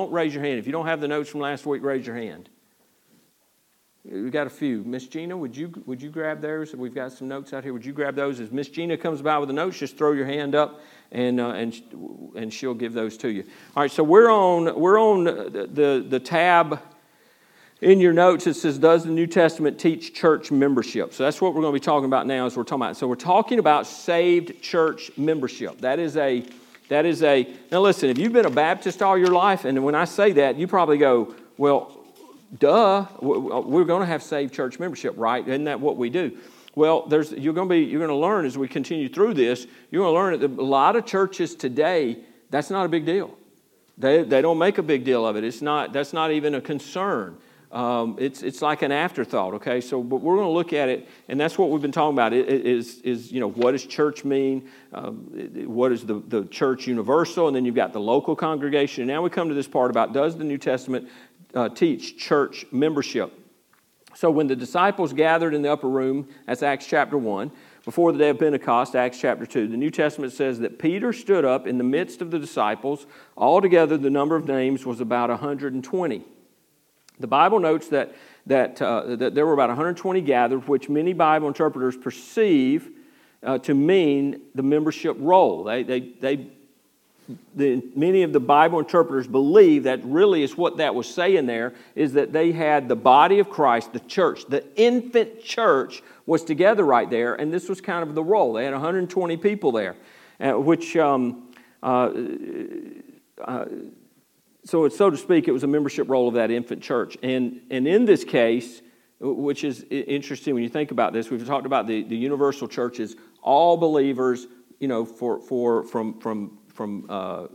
don't, raise your hand. If you don't have the notes from last week, raise your hand. We've got a few. Miss Gina, would you, would you grab theirs? We've got some notes out here. Would you grab those? As Miss Gina comes by with the notes, just throw your hand up and, uh, and, and she'll give those to you. All right, so we're on, we're on the, the, the tab in your notes. It says, Does the New Testament teach church membership? So that's what we're going to be talking about now as we're talking about. So we're talking about saved church membership. That is a that is a, now listen, if you've been a Baptist all your life, and when I say that, you probably go, well, duh, we're going to have saved church membership, right? Isn't that what we do? Well, there's, you're going to be, you're going to learn as we continue through this, you're going to learn that a lot of churches today, that's not a big deal. They, they don't make a big deal of it. It's not, that's not even a concern. Um, it's, it's like an afterthought, okay? So, but we're going to look at it, and that's what we've been talking about. It, it is, is, you know, what does church mean? Um, it, what is the, the church universal? And then you've got the local congregation. And now we come to this part about does the New Testament uh, teach church membership? So when the disciples gathered in the upper room, that's Acts chapter 1, before the day of Pentecost, Acts chapter 2, the New Testament says that Peter stood up in the midst of the disciples. Altogether, the number of names was about 120. The Bible notes that, that, uh, that there were about 120 gathered, which many Bible interpreters perceive uh, to mean the membership roll. They, they, they, the, many of the Bible interpreters believe that really is what that was saying there is that they had the body of Christ, the church, the infant church was together right there, and this was kind of the roll. They had 120 people there, uh, which um, uh, uh, so, so to speak, it was a membership role of that infant church. And, and in this case, which is interesting when you think about this, we've talked about the, the universal churches, all believers, you know, for, for, from, from, from, uh,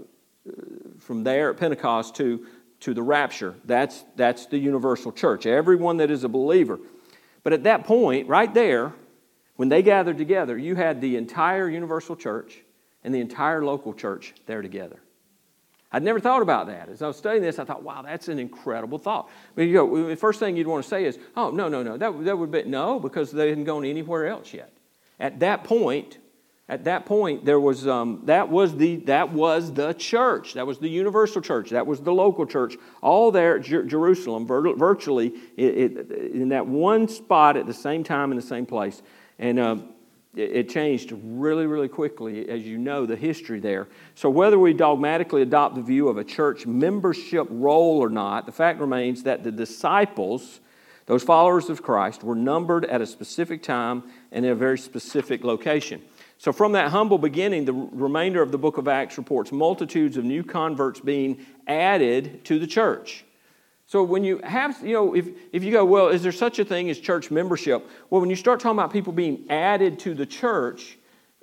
from there at Pentecost to, to the rapture. That's, that's the universal church, everyone that is a believer. But at that point, right there, when they gathered together, you had the entire universal church and the entire local church there together. I'd never thought about that. As I was studying this, I thought, wow, that's an incredible thought. But you go, the first thing you'd want to say is, oh, no, no, no, that, that would be, no, because they hadn't gone anywhere else yet. At that point, at that point, there was, um, that, was the, that was the church. That was the universal church. That was the local church. All there at Jerusalem, virtually it, it, in that one spot at the same time in the same place. And um, it changed really, really quickly, as you know, the history there. So, whether we dogmatically adopt the view of a church membership role or not, the fact remains that the disciples, those followers of Christ, were numbered at a specific time and in a very specific location. So, from that humble beginning, the remainder of the book of Acts reports multitudes of new converts being added to the church. So when you have, you know, if, if you go, well, is there such a thing as church membership? Well, when you start talking about people being added to the church,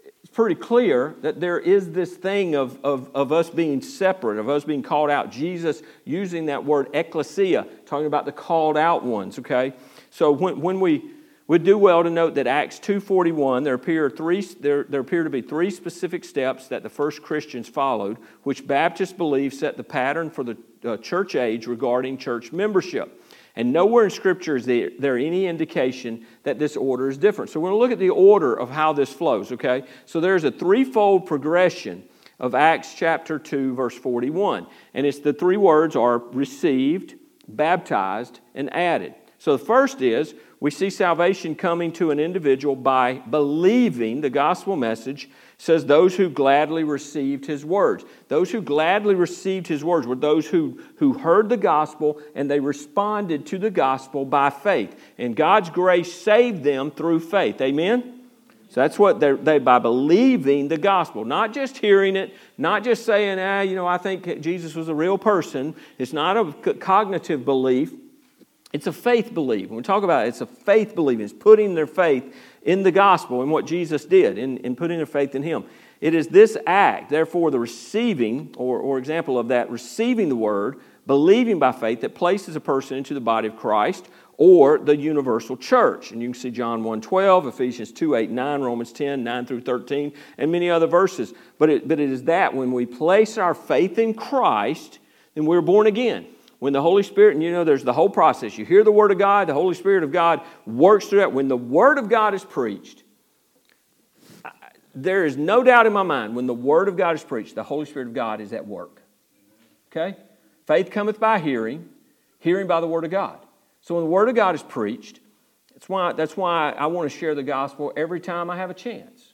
it's pretty clear that there is this thing of, of, of us being separate, of us being called out. Jesus using that word ecclesia, talking about the called out ones, okay? So when, when we would do well to note that Acts 2.41, there appear, three, there, there appear to be three specific steps that the first Christians followed, which Baptists believe set the pattern for the uh, church age regarding church membership. And nowhere in Scripture is there, there any indication that this order is different. So we're going to look at the order of how this flows, okay? So there's a threefold progression of Acts chapter 2, verse 41. And it's the three words are received, baptized, and added. So the first is we see salvation coming to an individual by believing the gospel message says those who gladly received his words. Those who gladly received his words were those who, who heard the gospel and they responded to the gospel by faith. And god's grace saved them through faith. Amen? So that's what they're, they by believing the gospel, not just hearing it, not just saying, ah, you know, I think Jesus was a real person. It's not a cognitive belief. It's a faith belief. When we talk about it, it's a faith belief. It's putting their faith in the gospel and what Jesus did, in, in putting their faith in Him. It is this act, therefore, the receiving, or, or example of that, receiving the word, believing by faith, that places a person into the body of Christ or the universal church. And you can see John 1 12, Ephesians 2 8 9, Romans 10 9 through 13, and many other verses. But it, but it is that when we place our faith in Christ, then we're born again when the Holy Spirit, and you know, there's the whole process. You hear the Word of God, the Holy Spirit of God works through that. When the Word of God is preached, there is no doubt in my mind when the Word of God is preached, the Holy Spirit of God is at work. Okay? Faith cometh by hearing, hearing by the Word of God. So when the Word of God is preached, that's why, that's why I want to share the gospel every time I have a chance.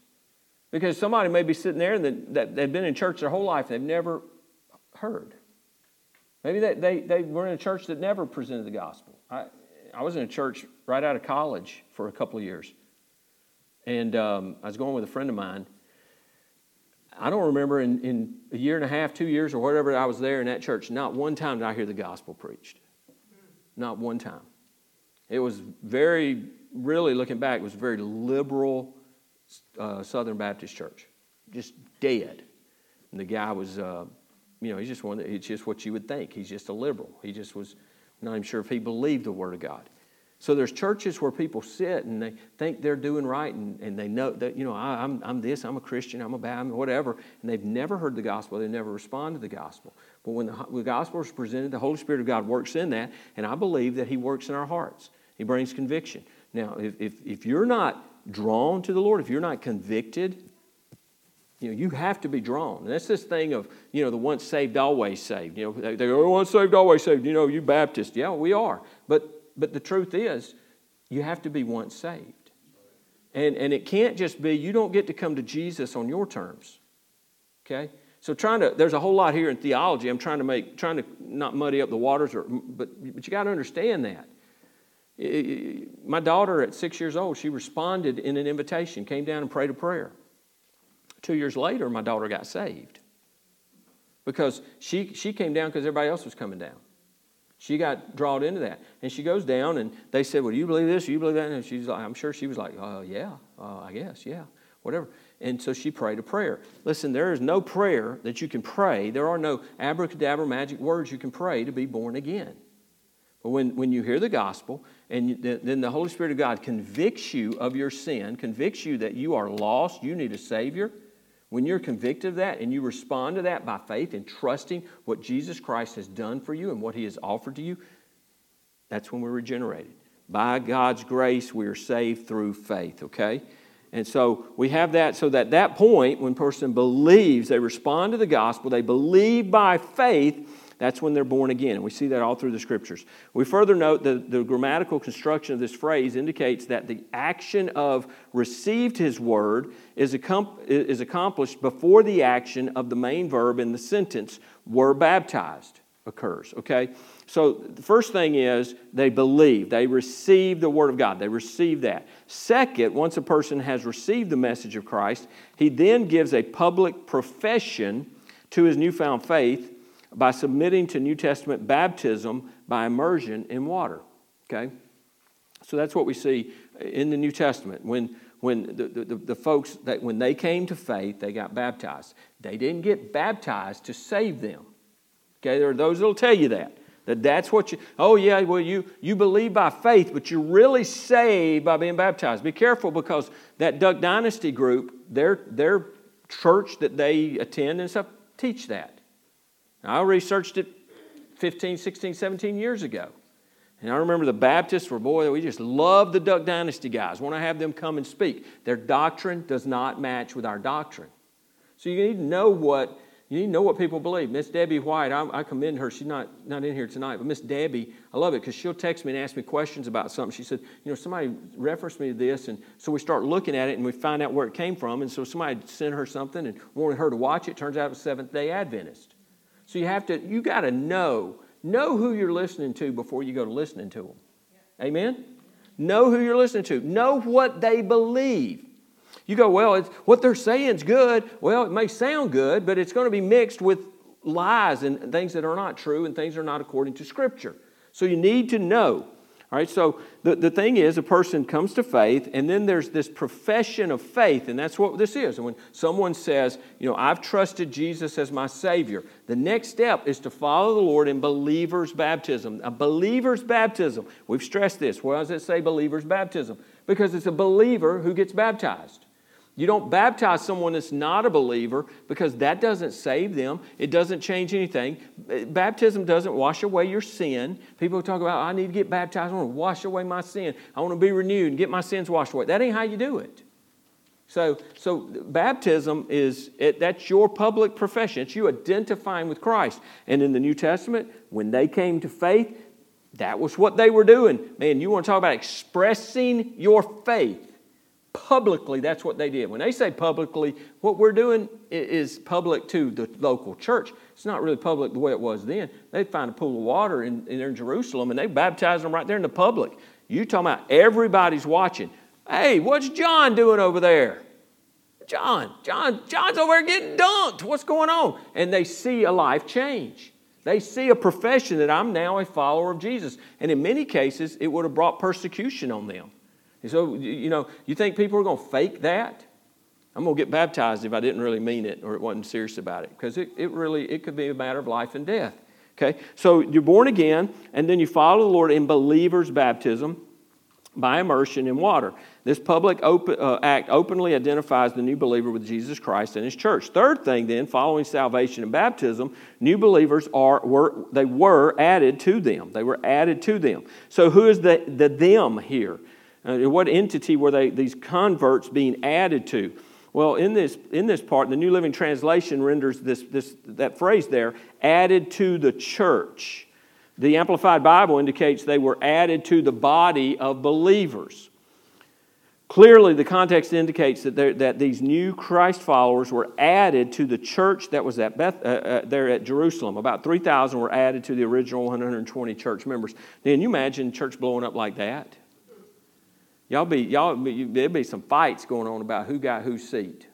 Because somebody may be sitting there and that they've been in church their whole life, and they've never heard. Maybe they, they, they were in a church that never presented the gospel. I, I was in a church right out of college for a couple of years. And um, I was going with a friend of mine. I don't remember in, in a year and a half, two years, or whatever I was there in that church, not one time did I hear the gospel preached. Not one time. It was very, really looking back, it was a very liberal uh, Southern Baptist church, just dead. And the guy was, uh, you know, he's just one. It's just what you would think. He's just a liberal. He just was not even sure if he believed the Word of God. So there's churches where people sit and they think they're doing right and, and they know that, you know, I, am I'm, I'm this, I'm a Christian, I'm a Baptist, whatever, and they've never heard the gospel, they never respond to the gospel. But when the, when the gospel is presented, the Holy Spirit of God works in that, and I believe that He works in our hearts. He brings conviction. Now, if, if, if you're not drawn to the Lord, if you're not convicted, you know, you have to be drawn. And that's this thing of, you know, the once saved, always saved. You know, they, go, oh, once saved, always saved. You know, you Baptist. Yeah, we are. But but the truth is, you have to be once saved. And, and it can't just be, you don't get to come to Jesus on your terms. Okay? So trying to, there's a whole lot here in theology. I'm trying to make, trying to not muddy up the waters, or, but, but you got to understand that. My daughter at six years old, she responded in an invitation, came down and prayed a prayer. Two years later, my daughter got saved because she, she came down because everybody else was coming down. She got drawn into that. And she goes down, and they said, Well, do you believe this? Do you believe that? And she's like, I'm sure she was like, uh, Yeah, uh, I guess, yeah, whatever. And so she prayed a prayer. Listen, there is no prayer that you can pray. There are no abracadabra magic words you can pray to be born again. But when, when you hear the gospel, and you, then the Holy Spirit of God convicts you of your sin, convicts you that you are lost, you need a Savior when you're convicted of that and you respond to that by faith and trusting what Jesus Christ has done for you and what he has offered to you, that's when we're regenerated. By God's grace, we are saved through faith, okay? And so we have that so that that point when person believes, they respond to the gospel, they believe by faith, that's when they're born again. And we see that all through the scriptures. We further note that the grammatical construction of this phrase indicates that the action of received his word is, is accomplished before the action of the main verb in the sentence were baptized occurs. Okay? So the first thing is they believe, they receive the Word of God, they receive that. Second, once a person has received the message of Christ, he then gives a public profession to his newfound faith by submitting to New Testament baptism by immersion in water. Okay? So that's what we see in the New Testament. When, when the, the, the folks that when they came to faith, they got baptized. They didn't get baptized to save them. Okay, there are those that'll tell you that. That that's what you, oh yeah, well, you, you believe by faith, but you're really saved by being baptized. Be careful because that Duck Dynasty group, their, their church that they attend and stuff, teach that. I researched it 15, 16, 17 years ago. And I remember the Baptists were, boy, we just love the Duck Dynasty guys, want to have them come and speak. Their doctrine does not match with our doctrine. So you need to know what you need to know what people believe. Miss Debbie White, I, I, commend her. She's not, not in here tonight, but Miss Debbie, I love it because she'll text me and ask me questions about something. She said, you know, somebody referenced me to this, and so we start looking at it and we find out where it came from. And so somebody sent her something and wanted her to watch it. Turns out it was Seventh Day Adventist. So you have to, you got to know, know who you're listening to before you go to listening to them. Yeah. Amen? Know who you're listening to. Know what they believe. You go, well, it's, what they're saying is good. Well, it may sound good, but it's going to be mixed with lies and things that are not true and things that are not according to Scripture. So you need to know. All right, so the, the thing is, a person comes to faith, and then there's this profession of faith, and that's what this is. And when someone says, you know, I've trusted Jesus as my Savior, the next step is to follow the Lord in believer's baptism. A believer's baptism. We've stressed this. Why does it say believer's baptism? Because it's a believer who gets baptized. You don't baptize someone that's not a believer because that doesn't save them. It doesn't change anything. Baptism doesn't wash away your sin. People talk about, I need to get baptized. I want to wash away my sin. I want to be renewed and get my sins washed away. That ain't how you do it. So, so baptism is it, that's your public profession. It's you identifying with Christ. And in the New Testament, when they came to faith, that was what they were doing. Man, you want to talk about expressing your faith publicly? That's what they did. When they say publicly, what we're doing is public to the local church. It's not really public the way it was then. They'd find a pool of water in, in Jerusalem and they baptized them right there in the public. You talking about everybody's watching. Hey, what's John doing over there? John, John, John's over there getting dunked. What's going on? And they see a life change. They see a profession that I'm now a follower of Jesus. And in many cases, it would have brought persecution on them. So, you know, you think people are going to fake that? I'm going to get baptized if I didn't really mean it or it wasn't serious about it. Because it, it really, it could be a matter of life and death. Okay? So you're born again, and then you follow the Lord in believer's baptism by immersion in water. This public uh, act openly identifies the new believer with Jesus Christ and his church. Third thing, then, following salvation and baptism, new believers are were they were added to them. They were added to them. So who is the, the them here? Uh, what entity were they these converts being added to? Well, in this, in this part, the New Living Translation renders this, this, that phrase there added to the church. The Amplified Bible indicates they were added to the body of believers. Clearly, the context indicates that, that these new Christ followers were added to the church that was at Beth, uh, uh, there at Jerusalem. About 3,000 were added to the original 120 church members. Can you imagine church blowing up like that? Y'all be, y'all, be, there'd be some fights going on about who got whose seat.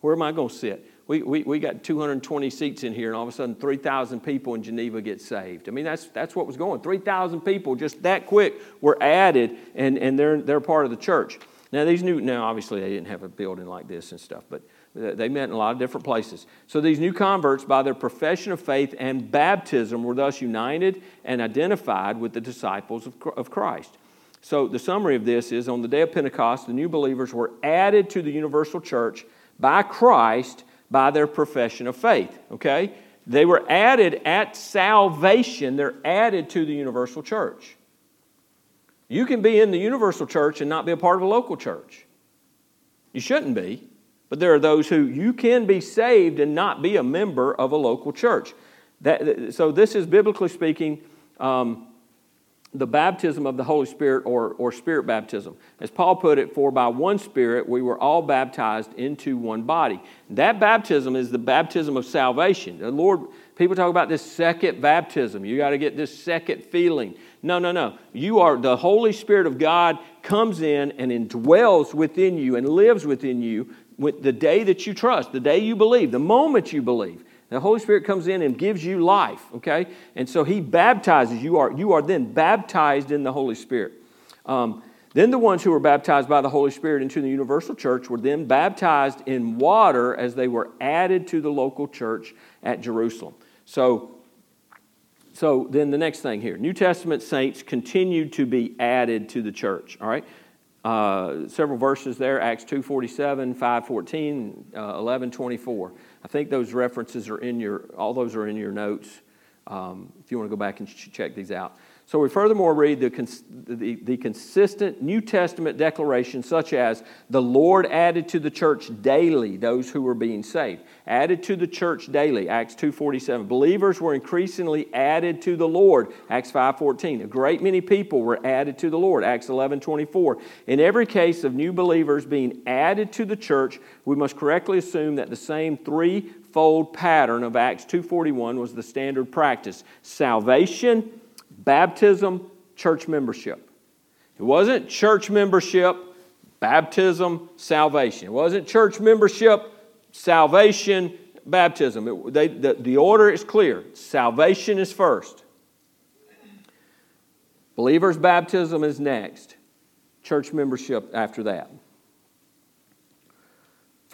Where am I going to sit? we, we, we got 220 seats in here, and all of a sudden 3,000 people in Geneva get saved. I mean, that's, that's what was going 3,000 people just that quick were added, and, and they're, they're part of the church. Now, these new, now obviously they didn't have a building like this and stuff, but they met in a lot of different places. So these new converts, by their profession of faith and baptism, were thus united and identified with the disciples of Christ. So the summary of this is on the day of Pentecost, the new believers were added to the universal church by Christ by their profession of faith, okay? They were added at salvation, they're added to the universal church. You can be in the universal church and not be a part of a local church. You shouldn't be, but there are those who you can be saved and not be a member of a local church. That, so, this is biblically speaking. Um, the baptism of the Holy Spirit or, or Spirit baptism. As Paul put it, for by one Spirit we were all baptized into one body. That baptism is the baptism of salvation. The Lord, people talk about this second baptism. You got to get this second feeling. No, no, no. You are, the Holy Spirit of God comes in and indwells within you and lives within you with the day that you trust, the day you believe, the moment you believe. The Holy Spirit comes in and gives you life, okay? And so He baptizes. You are, you are then baptized in the Holy Spirit. Um, then the ones who were baptized by the Holy Spirit into the universal church were then baptized in water as they were added to the local church at Jerusalem. So, so then the next thing here New Testament saints continued to be added to the church, all right? Uh, several verses there Acts 2.47, 5.14, uh, 11.24. I think those references are in your, all those are in your notes um, if you want to go back and ch- check these out. So we furthermore read the, the, the, consistent New Testament declarations, such as the Lord added to the church daily those who were being saved. Added to the church daily, Acts 2.47. Believers were increasingly added to the Lord, Acts 5.14. A great many people were added to the Lord, Acts 11.24. In every case of new believers being added to the church, we must correctly assume that the same threefold pattern of Acts 2.41 was the standard practice. Salvation, baptism, church membership. It wasn't church membership, baptism, salvation. It wasn't church membership, salvation, baptism. It, they, the, the order is clear salvation is first, believer's baptism is next, church membership after that.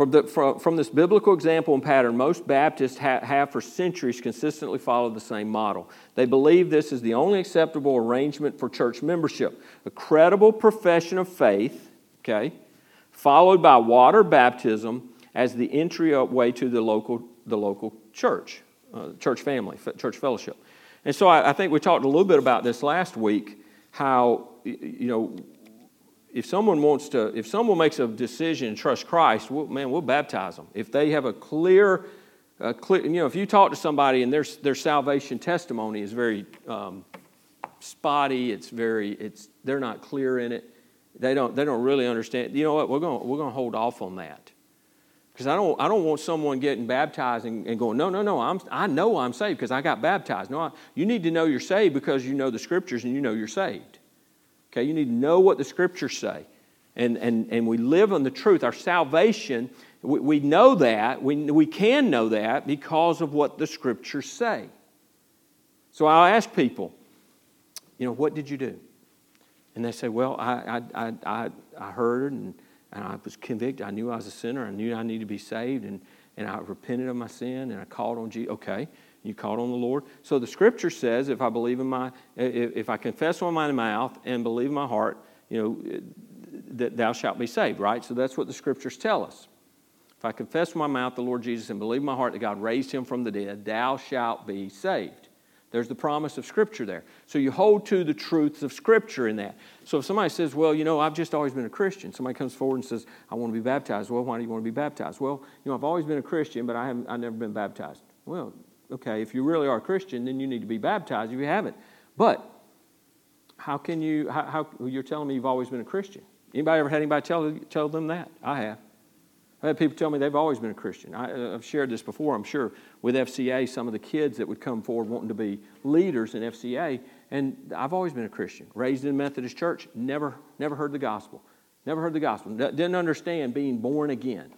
From, the, from, from, this biblical example and pattern, most Baptists ha, have for centuries consistently followed the same model. They believe this is the only acceptable arrangement for church membership a credible profession of faith, okay, followed by water baptism as the entryway to the local, the local church, uh, church family, church fellowship. And so I, I think we talked a little bit about this last week how, you know, if someone wants to, if someone makes a decision and trust Christ, we'll, man, we'll baptize them. If they have a clear, uh, clear, you know, if you talk to somebody and their, their salvation testimony is very um, spotty, it's very, it's, they're not clear in it, they don't, they don't really understand. You know what? We're going we're to hold off on that. Because I don't, I don't want someone getting baptized and, and, going, no, no, no, I'm, I know I'm saved because I got baptized. No, I, you need to know you're saved because you know the scriptures and you know you're saved. Okay, you need to know what the scriptures say. And, and, and we live on the truth. Our salvation, we, we know that. We, we can know that because of what the scriptures say. So I'll ask people, you know, what did you do? And they say, well, I, I, I, I heard and, and I was convicted. I knew I was a sinner. I knew I needed to be saved. And, and I repented of my sin and I called on Jesus. Okay. You called on the Lord. So the scripture says, if I believe in my, if, I confess with my mouth and believe in my heart, you know, that thou shalt be saved, right? So that's what the scriptures tell us. If I confess with my mouth the Lord Jesus and believe in my heart that God raised him from the dead, thou shalt be saved. There's the promise of Scripture there. So you hold to the truths of Scripture in that. So if somebody says, Well, you know, I've just always been a Christian, somebody comes forward and says, I want to be baptized. Well, why do you want to be baptized? Well, you know, I've always been a Christian, but I haven't, I've never been baptized. Well, okay, if you really are a Christian, then you need to be baptized if you haven't. But how can you, how, how you're telling me you've always been a Christian? Anybody ever had anybody tell, tell them that? I have. I've had people tell me they've always been a Christian. I, uh, have shared this before, I'm sure, with FCA, some of the kids that would come forward wanting to be leaders in FCA. And I've always been a Christian, raised in a Methodist church, never, never heard the gospel. Never heard the gospel. Didn't understand being born again,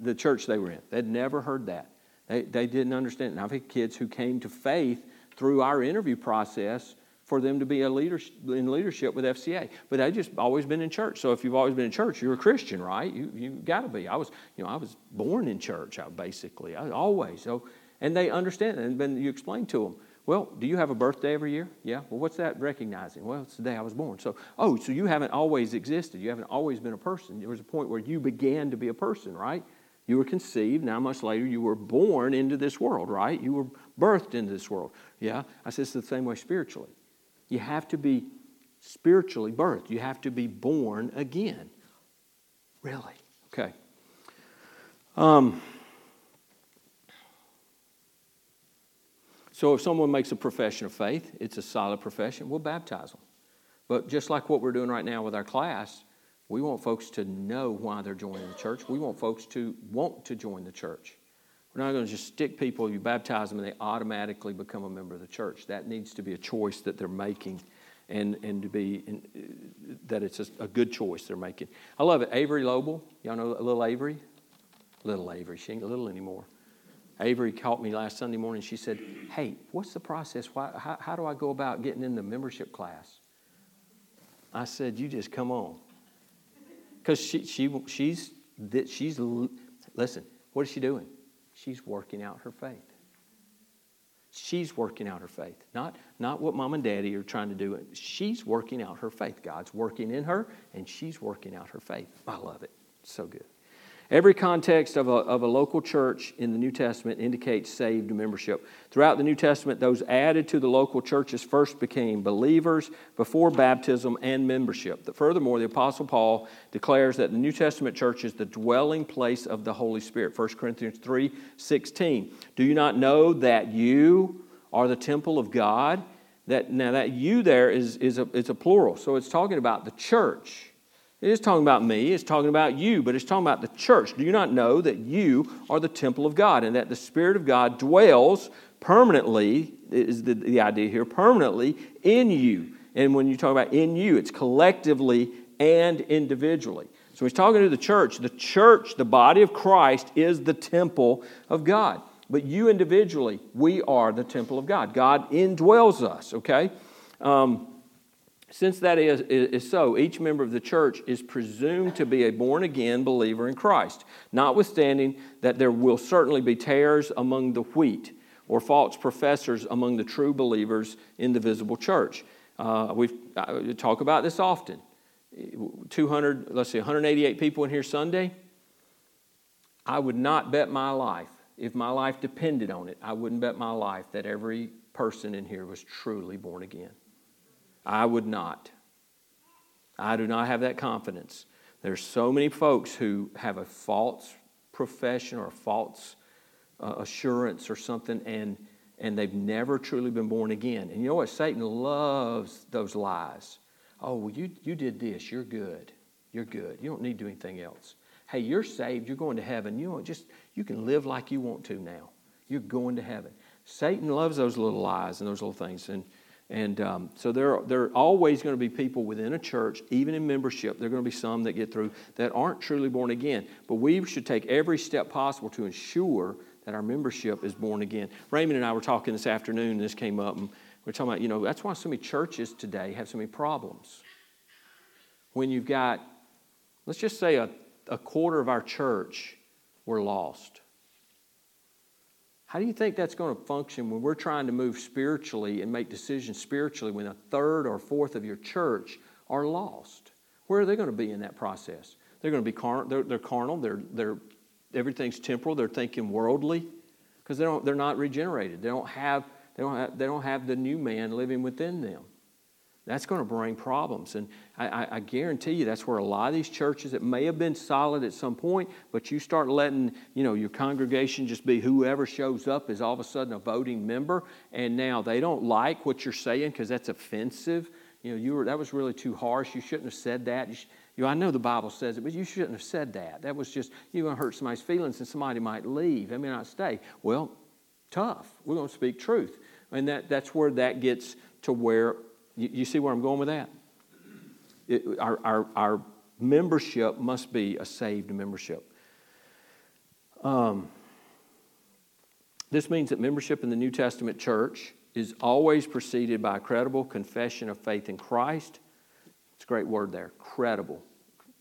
the church they were in. They'd never heard that. They, they didn't understand. And I've had kids who came to faith through our interview process for them to be a leader, in leadership with FCA. But they just always been in church. So if you've always been in church, you're a Christian, right? You you got to be. I was you know I was born in church. I basically I, always so, and they understand. And then you explain to them. Well, do you have a birthday every year? Yeah. Well, what's that recognizing? Well, it's the day I was born. So, oh, so you haven't always existed. You haven't always been a person. There was a point where you began to be a person, right? You were conceived. Now, much later, you were born into this world, right? You were birthed into this world. Yeah. I said it's the same way spiritually. You have to be spiritually birthed. You have to be born again. Really? Okay. Um, so if someone makes a profession of faith, it's a solid profession, we'll baptize them. But just like what we're doing right now with our class, we want folks to know why they're joining the church. We want folks to want to join the church. We're not going to just stick people, you baptize them, and they automatically become a member of the church. That needs to be a choice that they're making and, and to be in, uh, that it's a, a, good choice they're making. I love it. Avery Lobel, y'all know little Avery? Little Avery, she ain't little anymore. Avery called me last Sunday morning. She said, Hey, what's the process? Why, how, how do I go about getting in the membership class? I said, You just come on. Because she, she, she's, she's, listen, what is she doing? She's working out her faith. She's working out her faith. Not, not what mom and daddy are trying to do. She's working out her faith. God's working in her, and she's working out her faith. I love it. So good. Every context of a, of a local church in the New Testament indicates saved membership. Throughout the New Testament, those added to the local churches first became believers before baptism and membership. Furthermore, the Apostle Paul declares that the New Testament church is the dwelling place of the Holy Spirit. 1 Corinthians 3 16. Do you not know that you are the temple of God? That, now, that you there is, is, a, it's a plural, so it's talking about the church. It is talking about me, it's talking about you, but it's talking about the church. Do you not know that you are the temple of God and that the Spirit of God dwells permanently, is the, the idea here, permanently in you? And when you talk about in you, it's collectively and individually. So he's talking to the church. The church, the body of Christ, is the temple of God. But you individually, we are the temple of God. God indwells us, okay? Um, since that is, is, so, each member of the church is presumed to be a born again believer in Christ, notwithstanding that there will certainly be tares among the wheat or false professors among the true believers in the visible church. Uh, we talk about this often. 200, let's see, 188 people in here Sunday. I would not bet my life, if my life depended on it, I wouldn't bet my life that every person in here was truly born again. I would not. I do not have that confidence. There's so many folks who have a false profession or a false uh, assurance or something, and, and they've never truly been born again. And you know what? Satan loves those lies. Oh, well, you, you did this. You're good. You're good. You don't need to do anything else. Hey, you're saved. You're going to heaven. You just you can live like you want to now. You're going to heaven. Satan loves those little lies and those little things. And and um, so there, there are always going to be people within a church, even in membership, there are going to be some that get through that aren't truly born again. But we should take every step possible to ensure that our membership is born again. Raymond and I were talking this afternoon, and this came up, and we're talking about, you know, that's why so many churches today have so many problems. When you've got, let's just say a, a quarter of our church were lost. How do you think that's going to function when we're trying to move spiritually and make decisions spiritually when a third or fourth of your church are lost? Where are they going to be in that process? They're going to be carnal. They're, they're carnal. They're, they're, everything's temporal. They're thinking worldly because they don't, they're not regenerated. They don't, have, they, don't have, they don't have the new man living within them. That's going to bring problems. And I, I, guarantee you that's where a lot of these churches, it may have been solid at some point, but you start letting, you know, your congregation just be whoever shows up is all of a sudden a voting member. And now they don't like what you're saying because that's offensive. You know, you were, that was really too harsh. You shouldn't have said that. You, sh- you know, I know the Bible says it, but you shouldn't have said that. That was just, you're going to hurt somebody's feelings and somebody might leave. They may not stay. Well, tough. We're going to speak truth. And that, that's where that gets to where you, you see where I'm going with that? It, our, our, our membership must be a saved membership. Um, this means that membership in the New Testament church is always preceded by a credible confession of faith in Christ. It's a great word there credible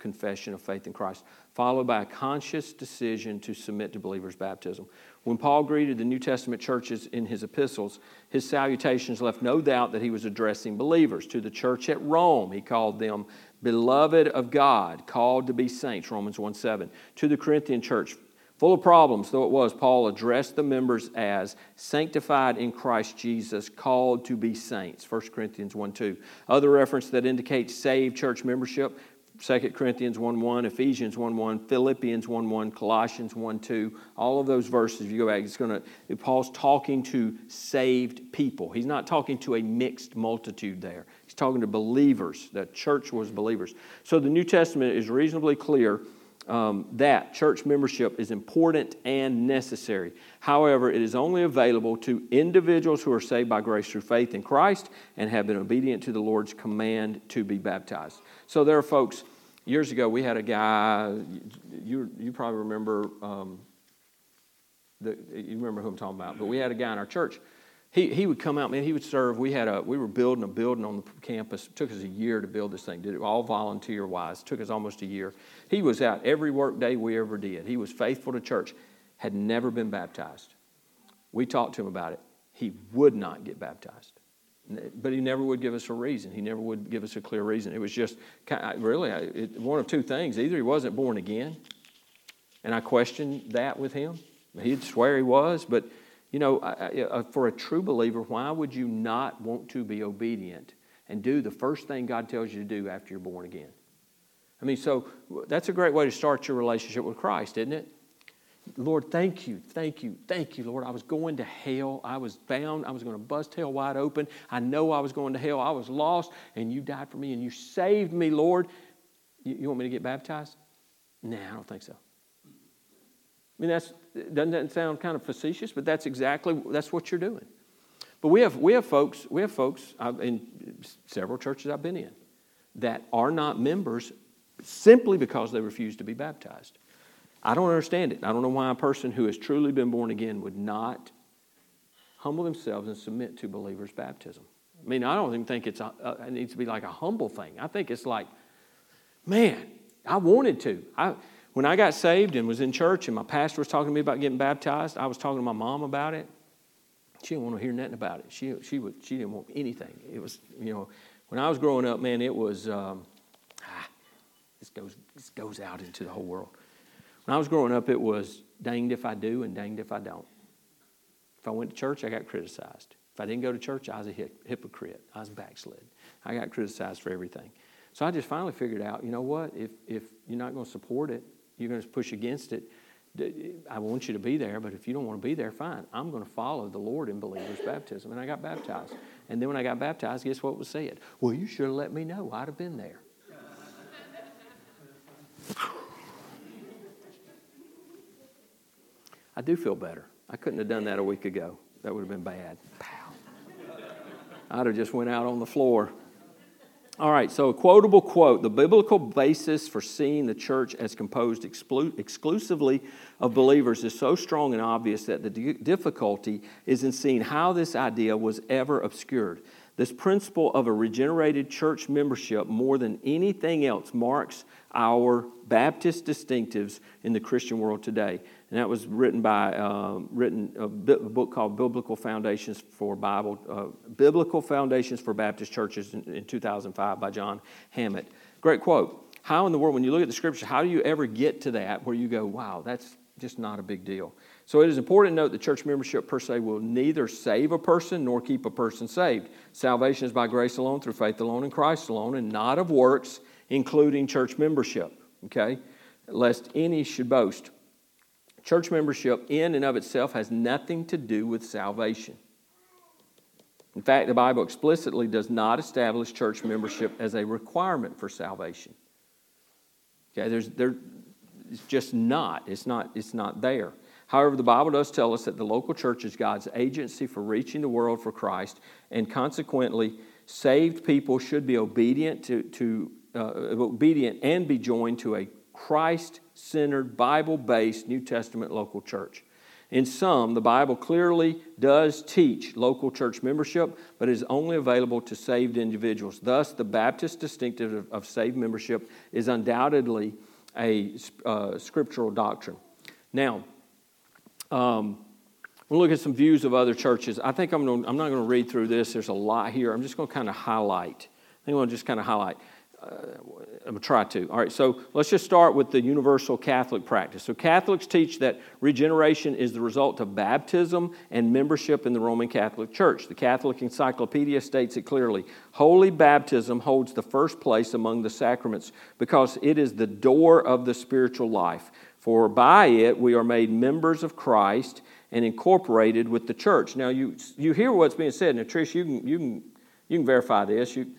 confession of faith in Christ, followed by a conscious decision to submit to believers' baptism. When Paul greeted the New Testament churches in his epistles, his salutations left no doubt that he was addressing believers. To the church at Rome, he called them beloved of God, called to be saints, Romans 1 7. To the Corinthian church, full of problems though it was, Paul addressed the members as sanctified in Christ Jesus, called to be saints, 1 Corinthians 1 2. Other reference that indicates saved church membership 2 Corinthians 1 1, Ephesians 1 1, Philippians 1 1, Colossians 1 2, all of those verses, if you go back, it's going to, Paul's talking to saved people. He's not talking to a mixed multitude there. He's talking to believers. The church was believers. So the New Testament is reasonably clear um, that church membership is important and necessary. However, it is only available to individuals who are saved by grace through faith in Christ and have been obedient to the Lord's command to be baptized. So there are folks, years ago, we had a guy, you, you probably remember, um, the, you remember who I'm talking about, but we had a guy in our church. He, he would come out, man, he would serve. We, had a, we were building a building on the campus. It took us a year to build this thing, did it all volunteer wise. It took us almost a year. He was out every work day we ever did. He was faithful to church, had never been baptized. We talked to him about it. He would not get baptized. But he never would give us a reason. He never would give us a clear reason. It was just really it, one of two things. Either he wasn't born again, and I questioned that with him. He'd swear he was, but you know, uh, for a true believer, why would you not want to be obedient and do the first thing God tells you to do after you're born again? I mean, so that's a great way to start your relationship with Christ, isn't it? Lord, thank you, thank you, thank you, Lord. I was going to hell. I was bound. I was going to bust hell wide open. I know I was going to hell. I was lost, and you died for me, and you saved me, Lord. You, you want me to get baptized? Nah, I don't think so. I mean, that's, doesn't that sound kind of facetious? But that's exactly, that's what you're doing. But we have, we have folks, we have folks in several churches I've been in that are not members simply because they refuse to be baptized. I don't understand it. I don't know why a person who has truly been born again would not humble themselves and submit to believers' baptism. I mean, I don't even think it's a, it needs to be like a humble thing. I think it's like, man, I wanted to. I, when I got saved and was in church and my pastor was talking to me about getting baptized, I was talking to my mom about it. She didn't want to hear nothing about it. She, she, would, she didn't want anything. It was, you know, when I was growing up, man, it was, um, ah, this goes, this goes out into the whole world. When I was growing up, it was danged if I do and danged if I don't. If I went to church, I got criticized. If I didn't go to church, I was a hypocrite. I was backslid. I got criticized for everything. So I just finally figured out, you know what? If, if you're not going to support it, you're going to push against it. I want you to be there, but if you don't want to be there, fine. I'm going to follow the Lord in believers' baptism. And I got baptized. And then when I got baptized, guess what was said? Well, you should have let me know. I'd have been there. I do feel better. I couldn't have done that a week ago. That would have been bad. Pow. I'd have just went out on the floor. All right, so a quotable quote The biblical basis for seeing the church as composed exclu- exclusively of believers is so strong and obvious that the d- difficulty is in seeing how this idea was ever obscured. This principle of a regenerated church membership, more than anything else, marks our Baptist distinctives in the Christian world today. And that was written by um, written a, book called Biblical Foundations for Bible uh, Biblical Foundations for Baptist Churches in, in 2005 by John Hammett. Great quote. How in the world, when you look at the scripture, how do you ever get to that where you go, wow, that's just not a big deal? So it is important to note that church membership per se will neither save a person nor keep a person saved. Salvation is by grace alone, through faith alone, in Christ alone, and not of works, including church membership. Okay? Lest any should boast. Church membership, in and of itself, has nothing to do with salvation. In fact, the Bible explicitly does not establish church membership as a requirement for salvation. Okay, there's, there, it's just not. It's not. It's not there. However, the Bible does tell us that the local church is God's agency for reaching the world for Christ, and consequently, saved people should be obedient to, to uh, obedient and be joined to a Christ centered, Bible based New Testament local church. In some, the Bible clearly does teach local church membership, but is only available to saved individuals. Thus, the Baptist distinctive of, of saved membership is undoubtedly a uh, scriptural doctrine. Now, um, we'll look at some views of other churches. I think I'm, gonna, I'm not going to read through this, there's a lot here. I'm just going to kind of highlight. I think I'm going to just kind of highlight. I'm going to try to. All right, so let's just start with the universal Catholic practice. So, Catholics teach that regeneration is the result of baptism and membership in the Roman Catholic Church. The Catholic Encyclopedia states it clearly Holy baptism holds the first place among the sacraments because it is the door of the spiritual life. For by it we are made members of Christ and incorporated with the church. Now, you, you hear what's being said. Now, Trish, you can, you can, you can verify this. You,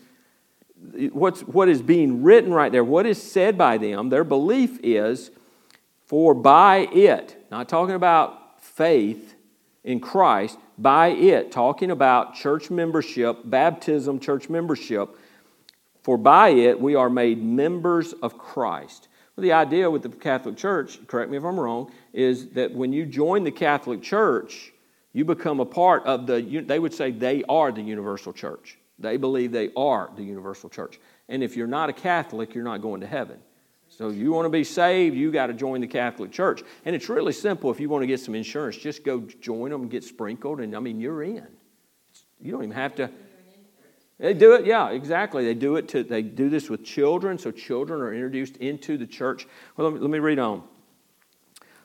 what's, what is being written right there, what is said by them, their belief is, for by it, not talking about faith in Christ, by it, talking about church membership, baptism, church membership, for by it we are made members of Christ. Well, the idea with the Catholic Church, correct me if I'm wrong, is that when you join the Catholic Church, you become a part of the, they would say they are the universal church. They believe they are the universal church. And if you're not a Catholic, you're not going to heaven. So you want to be saved, you got to join the Catholic Church. And it's really simple if you want to get some insurance, just go join them, get sprinkled, and I mean, you're in. You don't even have to. They do it, yeah, exactly. They do it to, they do this with children, so children are introduced into the church. Well, let me, let me read on.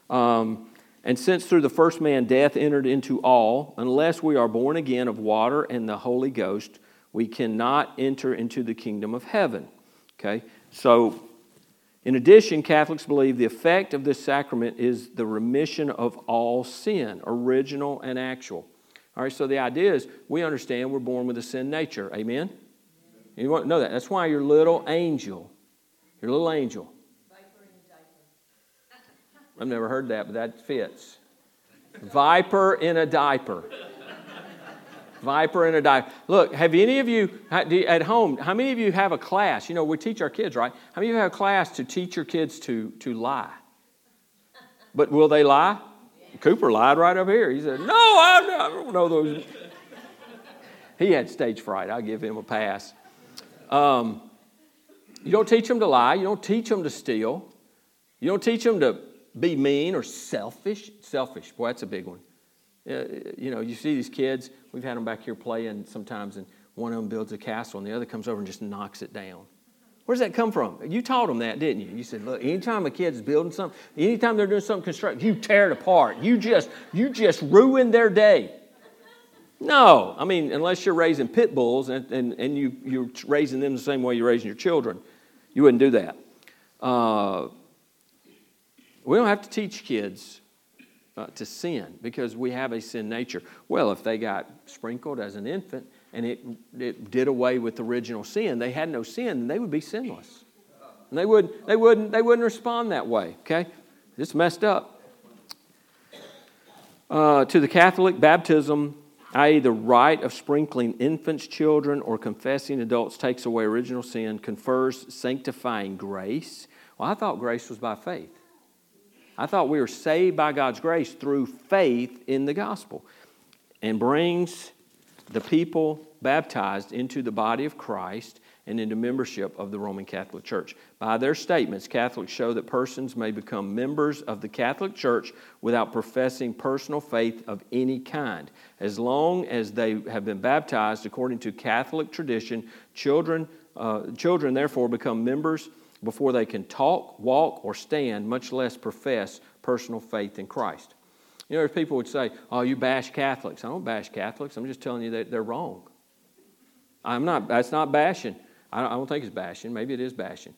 Um, and since through the first man death entered into all, unless we are born again of water and the Holy Ghost, we cannot enter into the kingdom of heaven. Okay? So, in addition, Catholics believe the effect of this sacrament is the remission of all sin, original and actual. All right, so the idea is we understand we're born with a sin nature. Amen? You want to know that. That's why your little angel, your little angel. Viper and a diaper. I've never heard that, but that fits. Viper in a diaper. Viper and a diaper. Look, have any of you at home, how many of you have a class? You know, we teach our kids, right? How many of you have a class to teach your kids to, to lie? But will they lie? Cooper lied right up here. He said, No, I, I don't know those. he had stage fright. I'll give him a pass. Um, you don't teach them to lie. You don't teach them to steal. You don't teach them to be mean or selfish. Selfish, boy, that's a big one. Uh, you know, you see these kids, we've had them back here playing sometimes, and one of them builds a castle, and the other comes over and just knocks it down. Where does that come from? You taught them that, didn't you? You said, look, anytime a kid's building something, anytime they're doing something constructive, you tear it apart. You just, you just ruin their day. No, I mean, unless you're raising pit bulls and, and, and you, you're raising them the same way you're raising your children, you wouldn't do that. Uh, we don't have to teach kids uh, to sin because we have a sin nature. Well, if they got sprinkled as an infant and it, it did away with original sin, they had no sin, they would be sinless. And they, would, they, wouldn't, they wouldn't respond that way, okay? It's messed up. Uh, to the Catholic, baptism, i.e., the rite of sprinkling infants, children, or confessing adults, takes away original sin, confers sanctifying grace. Well, I thought grace was by faith. I thought we were saved by God's grace through faith in the gospel and brings the people baptized into the body of Christ and into membership of the Roman Catholic Church. By their statements, Catholics show that persons may become members of the Catholic Church without professing personal faith of any kind. As long as they have been baptized according to Catholic tradition, children, uh, children therefore become members before they can talk, walk, or stand, much less profess personal faith in Christ. You know, people would say, Oh, you bash Catholics. I don't bash Catholics. I'm just telling you that they're wrong. I'm not, that's not bashing. I don't think it's bashing. Maybe it is bashing.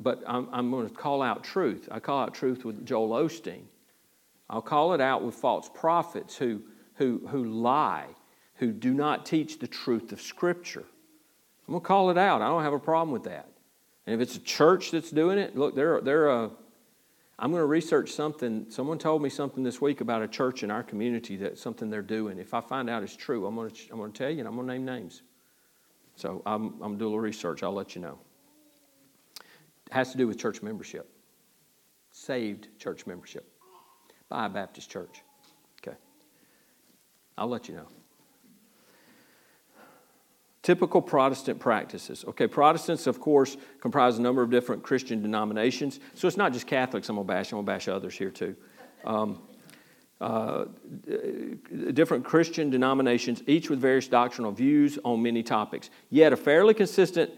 But I'm, I'm going to call out truth. I call out truth with Joel Osteen. I'll call it out with false prophets who, who, who lie, who do not teach the truth of Scripture. I'm going to call it out. I don't have a problem with that. And if it's a church that's doing it, look, they're, they're a, I'm going to research something. Someone told me something this week about a church in our community that something they're doing. If I find out it's true, I'm going to, I'm going to tell you and I'm going to name names. So I'm, I'm going to do a little research. I'll let you know. It has to do with church membership, saved church membership by a Baptist church. Okay. I'll let you know. Typical Protestant practices. Okay, Protestants, of course, comprise a number of different Christian denominations. So it's not just Catholics I'm going to bash, I'm going to bash others here too. Um, uh, different Christian denominations, each with various doctrinal views on many topics. Yet a fairly consistent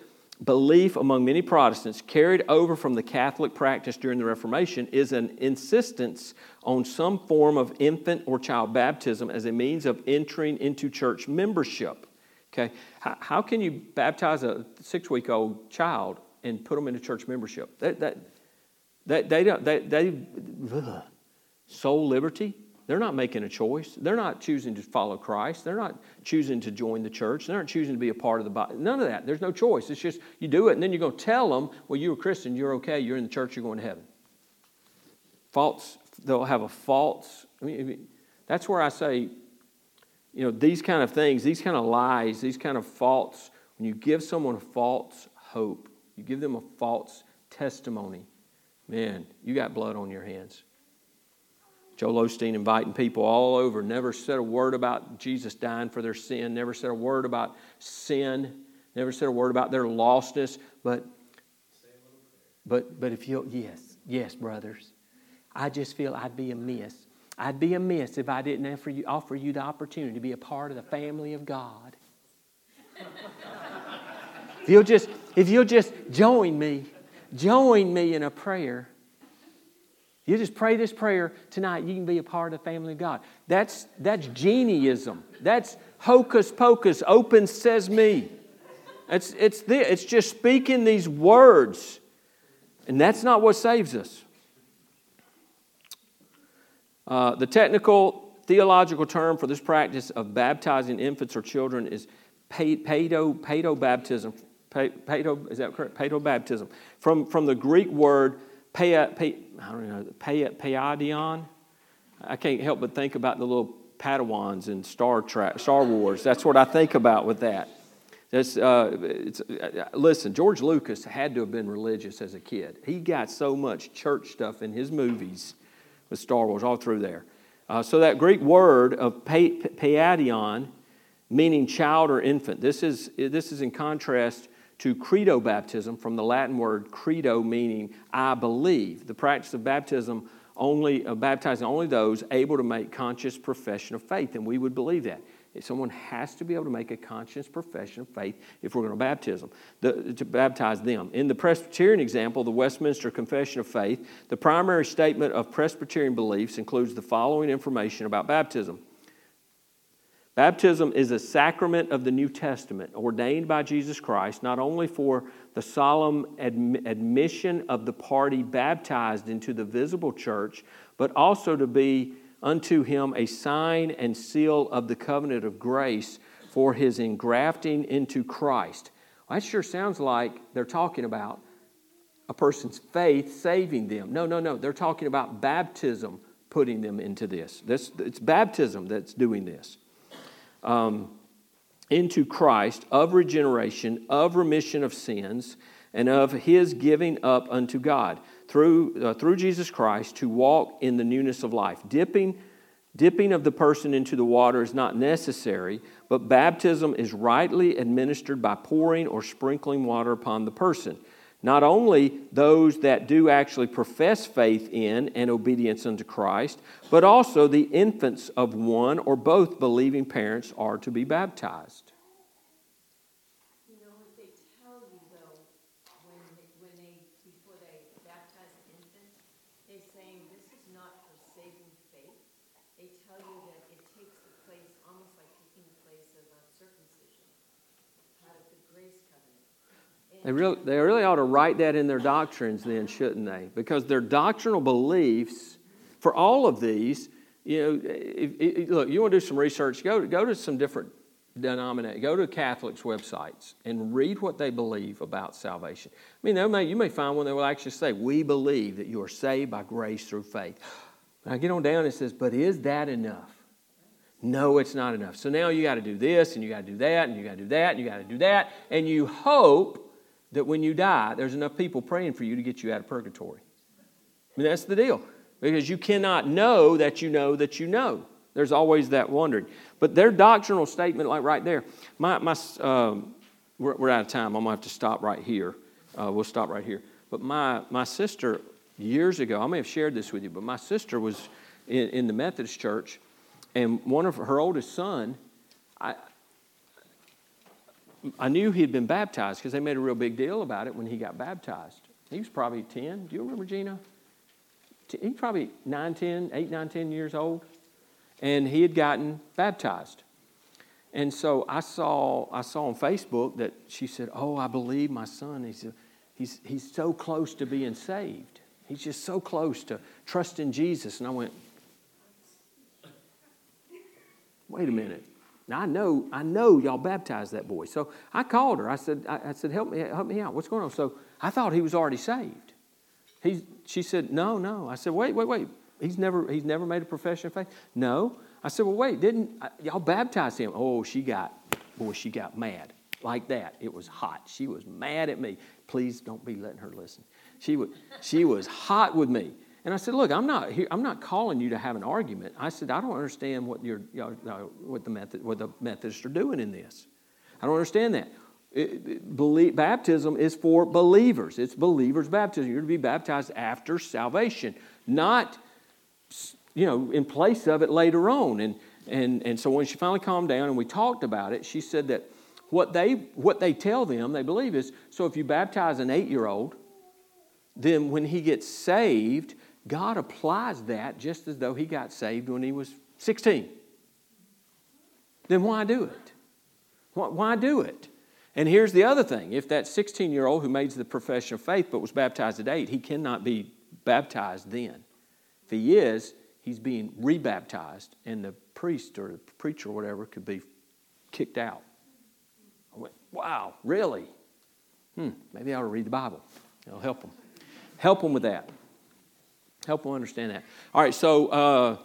belief among many Protestants, carried over from the Catholic practice during the Reformation, is an insistence on some form of infant or child baptism as a means of entering into church membership. Okay, how, how can you baptize a six-week-old child and put them into church membership? That, that, that they don't. They, they ugh, soul liberty. They're not making a choice. They're not choosing to follow Christ. They're not choosing to join the church. They're not choosing to be a part of the body. None of that. There's no choice. It's just you do it, and then you're going to tell them, well, you're a Christian, you're okay, you're in the church, you're going to heaven. False, they'll have a false. I mean, that's where I say you know, these kind of things, these kind of lies, these kind of faults, when you give someone a false hope, you give them a false testimony, man, you got blood on your hands. Joel Osteen inviting people all over, never said a word about Jesus dying for their sin, never said a word about sin, never said a word about their lostness, but but but if you yes, yes, brothers. I just feel I'd be amiss I'd be amiss if I didn't offer you, offer you the opportunity to be a part of the family of God. if you'll just, if you'll just join me, join me in a prayer. You just pray this prayer tonight, you can be a part of the family of God. That's, that's genieism. That's hocus pocus, open sesame. It's, it's, the, it's just speaking these words. And that's not what saves us. Uh, the technical theological term for this practice of baptizing infants or children is paedo, baptism. Paedo, is that correct? Paedo baptism. From, from the Greek word pe, pe, I don't know, pe, paidion. I can't help but think about the little Padawans in Star, Trek, Star Wars. That's what I think about with that. That's, uh, uh, listen, George Lucas had to have been religious as a kid. He got so much church stuff in his movies with Star Wars, all through there. Uh, so that Greek word of paidion, meaning child or infant, this is, this is in contrast to credo baptism from the Latin word credo, meaning I believe. The practice of baptism only, of baptizing only those able to make conscious profession of faith, and we would believe that. Someone has to be able to make a conscious profession of faith if we're going to baptize them, the, to baptize them. In the Presbyterian example, the Westminster Confession of Faith, the primary statement of Presbyterian beliefs includes the following information about baptism. Baptism is a sacrament of the New Testament ordained by Jesus Christ, not only for the solemn adm- admission of the party baptized into the visible church, but also to be unto him a sign and seal of the covenant of grace for his engrafting into Christ. Well, that sure sounds like they're talking about a person's faith saving them. No, no, no. They're talking about baptism putting them into this. this it's baptism that's doing this. Um, into Christ of regeneration, of remission of sins, and of his giving up unto God through, uh, through Jesus Christ to walk in the newness of life. Dipping, dipping of the person into the water is not necessary, but baptism is rightly administered by pouring or sprinkling water upon the person. Not only those that do actually profess faith in and obedience unto Christ, but also the infants of one or both believing parents are to be baptized. They really, they really ought to write that in their doctrines, then, shouldn't they? Because their doctrinal beliefs for all of these, you know, if, if, look, you want to do some research, go, go to some different denominations, go to Catholics' websites and read what they believe about salvation. I mean, may, you may find one that will actually say, We believe that you are saved by grace through faith. I get on down and it says, But is that enough? No, it's not enough. So now you got to do this, and you got to do that, and you got to do that, and you got to do that, and you hope that when you die, there's enough people praying for you to get you out of purgatory. I mean, that's the deal. Because you cannot know that you know that you know. There's always that wondering. But their doctrinal statement, like right there, my, my, um, we're, we're, out of time. I'm going to have to stop right here. Uh, we'll stop right here. But my, my sister, years ago, I may have shared this with you, but my sister was in, in the Methodist church, and one of her oldest son, I, I knew he had been baptized because they made a real big deal about it when he got baptized. He was probably 10. Do you remember Gina? He's probably 9, 10, 8, 9, 10 years old. And he had gotten baptized. And so I saw, I saw on Facebook that she said, Oh, I believe my son. He's, he's, he's so close to being saved. He's just so close to trusting Jesus. And I went, Wait a minute. Now I know, I know y'all baptized that boy. So I called her. I said, I, I, said, help me, help me out. What's going on? So I thought he was already saved. He, she said, no, no. I said, wait, wait, wait. He's never, he's never made a profession of faith. No. I said, well, wait, didn't y'all baptize him? Oh, she got, boy, she got mad like that. It was hot. She was mad at me. Please don't be letting her listen. She was, she was hot with me. And I said, look, I'm not here, I'm not calling you to have an argument. I said, I don't understand what, you what, the method, what the Methodists are doing in this. I don't understand that. It, it, believe, baptism is for believers. It's believers' baptism. You're to be baptized after salvation, not you know in place of it later on. And and and so when she finally calmed down and we talked about it, she said that what they what they tell them they believe is so if you baptize an eight year old, then when he gets saved, God applies that just as though he got saved when he was 16. Then why do it? Why do it? And here's the other thing if that 16 year old who made the profession of faith but was baptized at 8, he cannot be baptized then. If he is, he's being rebaptized, and the priest or the preacher or whatever could be kicked out. I went, wow, really? Hmm, maybe I ought to read the Bible. It'll help them. Help them with that. Help them understand that. All right, so uh,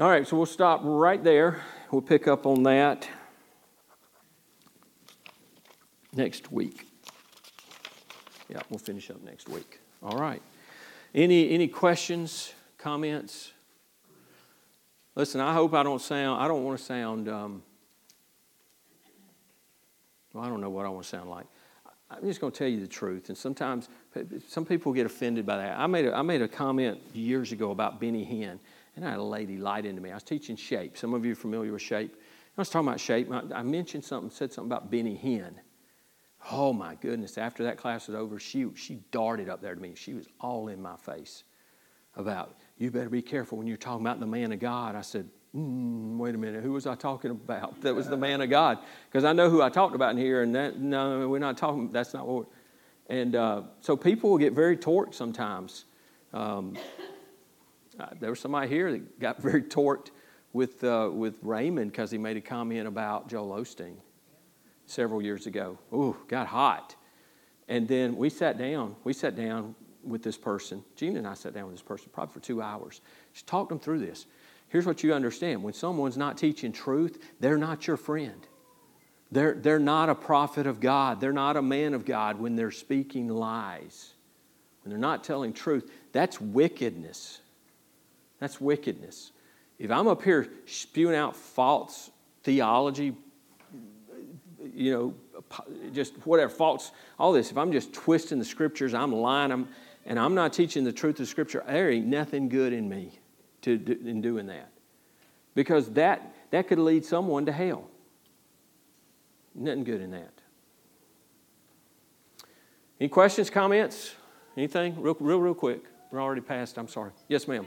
all right, so we'll stop right there. We'll pick up on that next week. Yeah, we'll finish up next week. All right. Any any questions, comments? Listen, I hope I don't sound. I don't want to sound. Um, well, I don't know what I want to sound like. I'm just going to tell you the truth. And sometimes some people get offended by that. I made a, I made a comment years ago about Benny Hinn, and I had a lady light into me. I was teaching shape. Some of you are familiar with shape. I was talking about shape. I mentioned something, said something about Benny Hinn. Oh my goodness! After that class was over, she she darted up there to me. She was all in my face about you better be careful when you're talking about the man of God. I said, mm, wait a minute, who was I talking about? That was the man of God. Because I know who I talked about in here, and that, no, we're not talking, that's not what. And uh, so people will get very torqued sometimes. Um, there was somebody here that got very torqued with, uh, with Raymond because he made a comment about Joel Osteen several years ago. Ooh, got hot. And then we sat down, we sat down with this person. Gina and I sat down with this person probably for two hours. She talked them through this. Here's what you understand when someone's not teaching truth, they're not your friend. They're, they're not a prophet of God. They're not a man of God when they're speaking lies. When they're not telling truth, that's wickedness. That's wickedness. If I'm up here spewing out false theology, you know, just whatever, false, all this, if I'm just twisting the scriptures, I'm lying, I'm, and I'm not teaching the truth of scripture, there ain't nothing good in me to, in doing that. Because that, that could lead someone to hell. Nothing good in that. Any questions, comments? Anything? Real, real, real quick. We're already past. I'm sorry. Yes, ma'am.